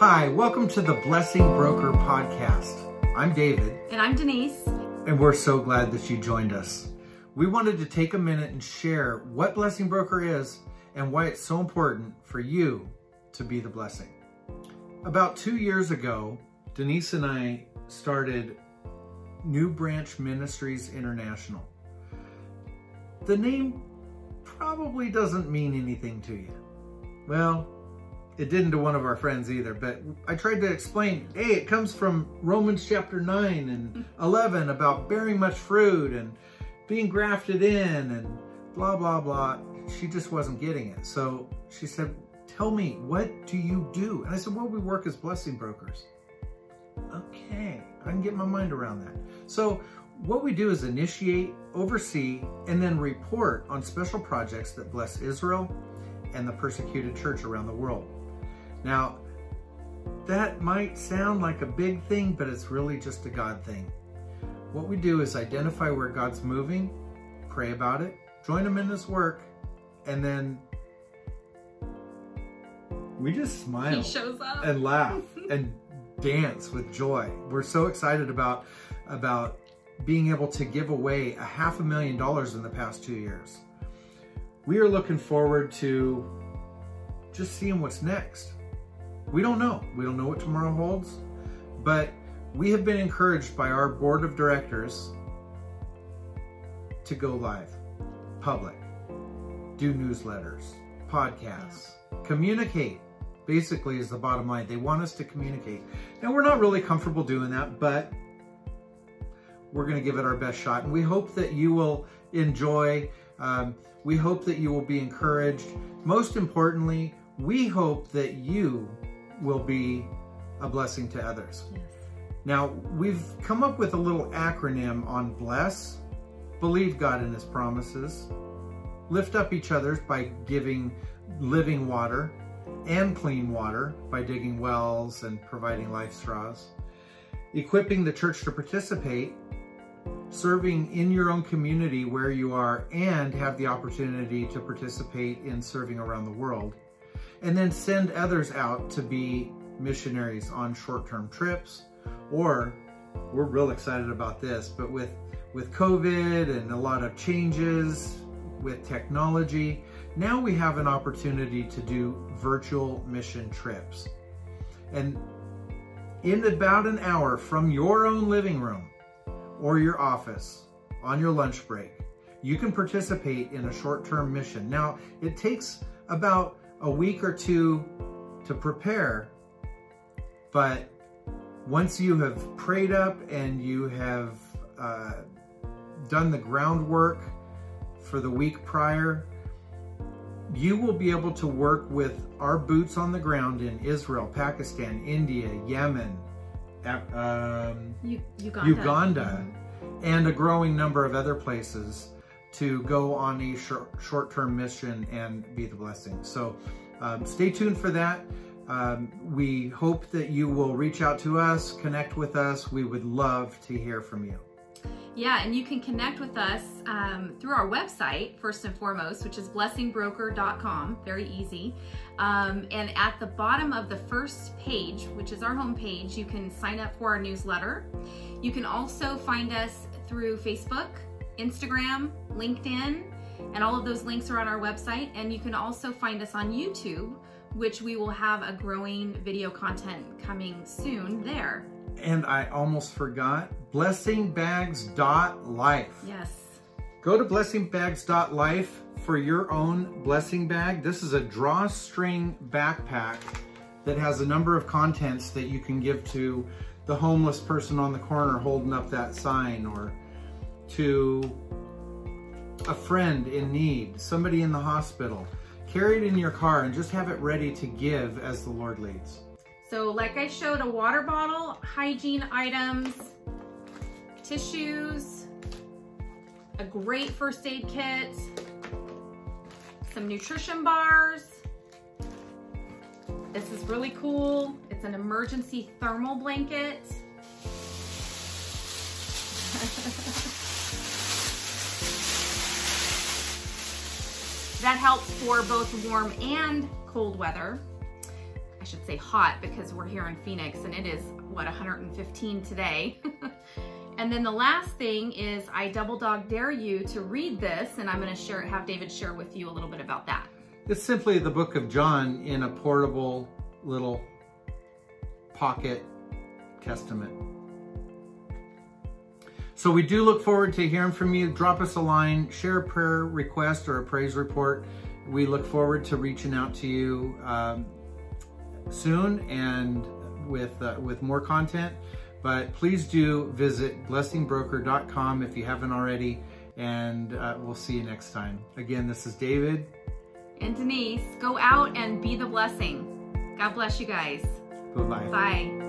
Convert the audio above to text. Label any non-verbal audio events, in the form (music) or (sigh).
Hi, welcome to the Blessing Broker podcast. I'm David. And I'm Denise. And we're so glad that you joined us. We wanted to take a minute and share what Blessing Broker is and why it's so important for you to be the blessing. About two years ago, Denise and I started New Branch Ministries International. The name probably doesn't mean anything to you. Well, it didn't to one of our friends either, but I tried to explain, hey, it comes from Romans chapter 9 and (laughs) 11 about bearing much fruit and being grafted in and blah, blah, blah. She just wasn't getting it. So she said, tell me, what do you do? And I said, well, we work as blessing brokers. Okay, I can get my mind around that. So what we do is initiate, oversee, and then report on special projects that bless Israel and the persecuted church around the world. Now, that might sound like a big thing, but it's really just a God thing. What we do is identify where God's moving, pray about it, join Him in His work, and then we just smile and laugh (laughs) and dance with joy. We're so excited about about being able to give away a half a million dollars in the past two years. We are looking forward to just seeing what's next. We don't know. We don't know what tomorrow holds, but we have been encouraged by our board of directors to go live, public, do newsletters, podcasts, communicate, basically is the bottom line. They want us to communicate. Now, we're not really comfortable doing that, but we're going to give it our best shot. And we hope that you will enjoy. Um, we hope that you will be encouraged. Most importantly, we hope that you will be a blessing to others. Yes. Now, we've come up with a little acronym on bless, believe God in his promises, lift up each other by giving living water and clean water by digging wells and providing life straws, equipping the church to participate, serving in your own community where you are and have the opportunity to participate in serving around the world, and then send others out to be missionaries on short-term trips. Or we're real excited about this but with with covid and a lot of changes with technology now we have an opportunity to do virtual mission trips. And in about an hour from your own living room or your office on your lunch break you can participate in a short-term mission. Now it takes about a week or two to prepare, but once you have prayed up and you have uh, done the groundwork for the week prior, you will be able to work with our boots on the ground in Israel, Pakistan, India, Yemen, um, Uganda, Uganda mm -hmm. and a growing number of other places to go on a short, term mission and be the blessing. So um, stay tuned for that. Um, we hope that you will reach out to us, connect with us. We would love to hear from you. Yeah, and you can connect with us um, through our website, first and foremost, which is blessingbroker.com. Very easy. Um, and at the bottom of the first page, which is our homepage, you can sign up for our newsletter. You can also find us through Facebook, Instagram, LinkedIn, and all of those links are on our website. And you can also find us on YouTube, which we will have a growing video content coming soon there. And I almost forgot, blessingbags.life. Yes. Go to blessingbags.life for your own blessing bag. This is a drawstring backpack that has a number of contents that you can give to the homeless person on the corner holding up that sign or to a friend in need, somebody in the hospital. Carry it in your car and just have it ready to give as the Lord leads. So like I showed, a water bottle, hygiene items, tissues, a great first aid kit, some nutrition bars. This is really cool. It's an emergency thermal blanket. That helps for both warm and cold weather. I should say hot because we're here in Phoenix and it is, what, 115 today. (laughs) and then the last thing is I double dog dare you to read this and I'm going to share have David share with you a little bit about that. It's simply the book of John in a portable little pocket testament. So we do look forward to hearing from you. Drop us a line, share a prayer request or a praise report. We look forward to reaching out to you um, soon and with uh, with more content. But please do visit blessingbroker.com if you haven't already, and uh, we'll see you next time. Again, this is David and Denise. Go out and be the blessing. God bless you guys. Bye-bye. Bye.